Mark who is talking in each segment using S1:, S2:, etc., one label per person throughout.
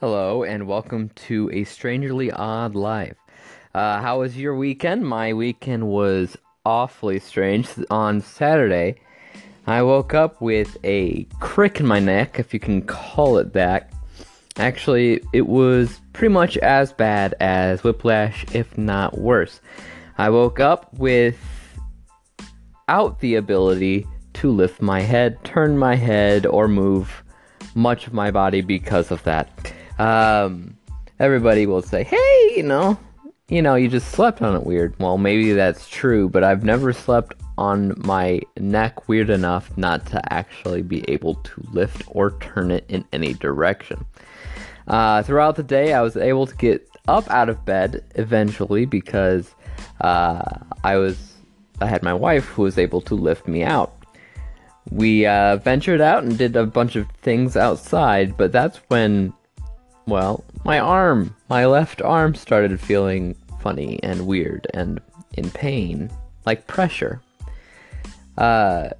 S1: Hello, and welcome to A Strangely Odd Life. Uh, how was your weekend? My weekend was awfully strange. On Saturday, I woke up with a crick in my neck, if you can call it that. Actually, it was pretty much as bad as whiplash, if not worse. I woke up without the ability to lift my head, turn my head, or move much of my body because of that. Um, everybody will say, "Hey, you know, you know, you just slept on it weird." Well, maybe that's true, but I've never slept on my neck weird enough not to actually be able to lift or turn it in any direction. Uh, throughout the day, I was able to get up out of bed eventually because uh, I was I had my wife who was able to lift me out. We uh, ventured out and did a bunch of things outside, but that's when well, my arm, my left arm started feeling funny and weird and in pain, like pressure. Uh,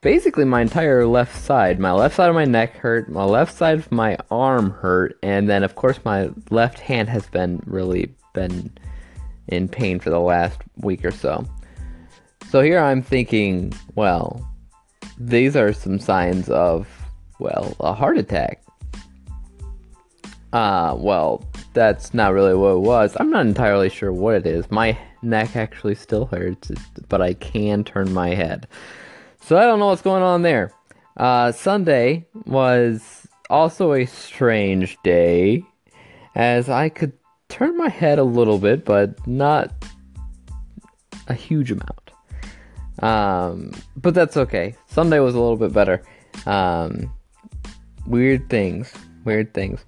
S1: basically, my entire left side, my left side of my neck hurt, my left side of my arm hurt, and then, of course, my left hand has been really been in pain for the last week or so. So here I'm thinking, well, these are some signs of, well, a heart attack. Uh, well, that's not really what it was. I'm not entirely sure what it is. My neck actually still hurts, but I can turn my head. So I don't know what's going on there. Uh, Sunday was also a strange day, as I could turn my head a little bit, but not a huge amount. Um, but that's okay. Sunday was a little bit better. Um, weird things. Weird things.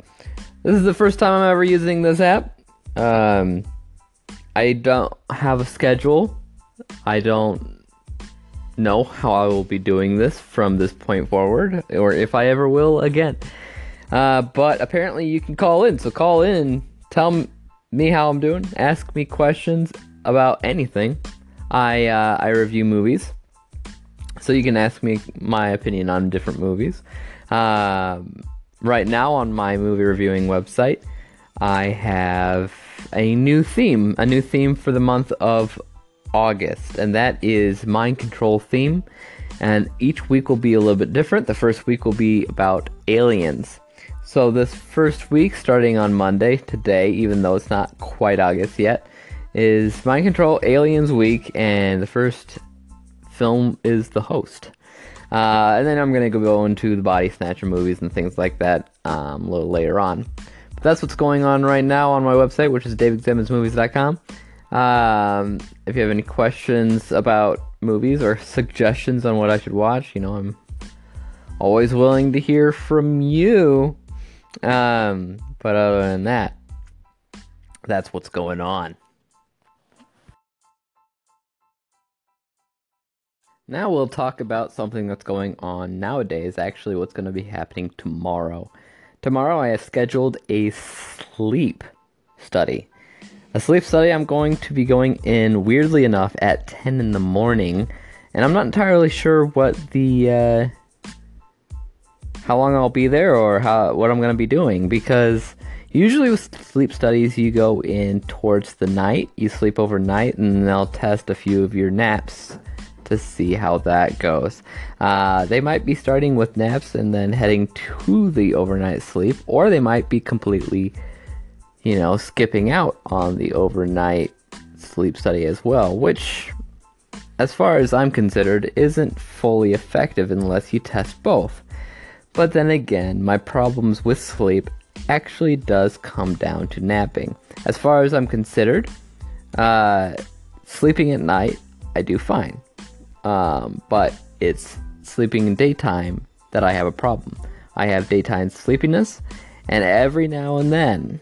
S1: This is the first time I'm ever using this app. Um, I don't have a schedule. I don't know how I will be doing this from this point forward, or if I ever will again. Uh, but apparently, you can call in. So call in, tell me how I'm doing, ask me questions about anything. I uh, I review movies, so you can ask me my opinion on different movies. Um, right now on my movie reviewing website, I have a new theme, a new theme for the month of August, and that is mind control theme. And each week will be a little bit different. The first week will be about aliens. So, this first week, starting on Monday, today, even though it's not quite August yet, is Mind Control Aliens Week, and the first film is The Host. Uh, and then I'm going to go into the Body Snatcher movies and things like that um, a little later on. But that's what's going on right now on my website, which is davidexamensmovies.com. Um, if you have any questions about movies or suggestions on what I should watch, you know, I'm always willing to hear from you. Um, but other than that, that's what's going on. Now we'll talk about something that's going on nowadays, actually, what's going to be happening tomorrow. Tomorrow, I have scheduled a sleep study. A sleep study I'm going to be going in, weirdly enough, at 10 in the morning. And I'm not entirely sure what the. Uh, how long I'll be there or how what I'm going to be doing because usually with sleep studies you go in towards the night, you sleep overnight and they'll test a few of your naps to see how that goes. Uh, they might be starting with naps and then heading to the overnight sleep, or they might be completely, you know, skipping out on the overnight sleep study as well, which, as far as I'm considered, isn't fully effective unless you test both. But then again, my problems with sleep actually does come down to napping. As far as I'm considered, uh, sleeping at night, I do fine. Um, but it's sleeping in daytime that I have a problem. I have daytime sleepiness, and every now and then,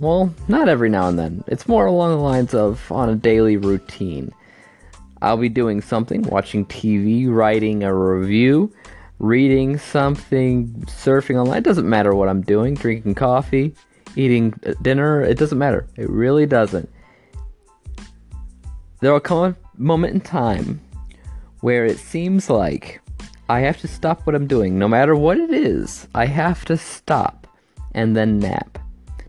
S1: well, not every now and then, it's more along the lines of on a daily routine. I'll be doing something, watching TV, writing a review, reading something, surfing online. It doesn't matter what I'm doing, drinking coffee, eating dinner. It doesn't matter. It really doesn't. There will come a moment in time where it seems like I have to stop what I'm doing, no matter what it is. I have to stop and then nap.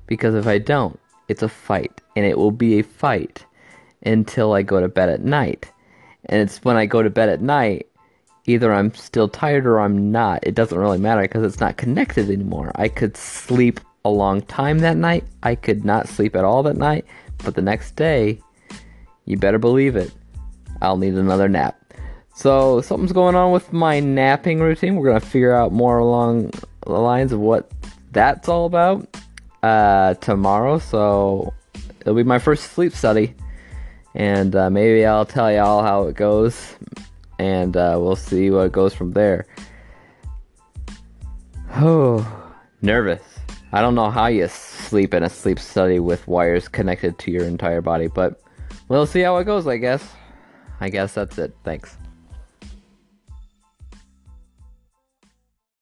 S1: Because if I don't, it's a fight, and it will be a fight until I go to bed at night. And it's when I go to bed at night, either I'm still tired or I'm not. It doesn't really matter because it's not connected anymore. I could sleep a long time that night, I could not sleep at all that night, but the next day, you better believe it, I'll need another nap. So, something's going on with my napping routine. We're to figure out more along the lines of what that's all about uh, tomorrow. So, it'll be my first sleep study. And uh, maybe I'll tell y'all how it goes. And uh, we'll see what goes from there. Oh, nervous. I don't know how you sleep in a sleep study with wires connected to your entire body, but we'll see how it goes, I guess. I guess that's it. Thanks.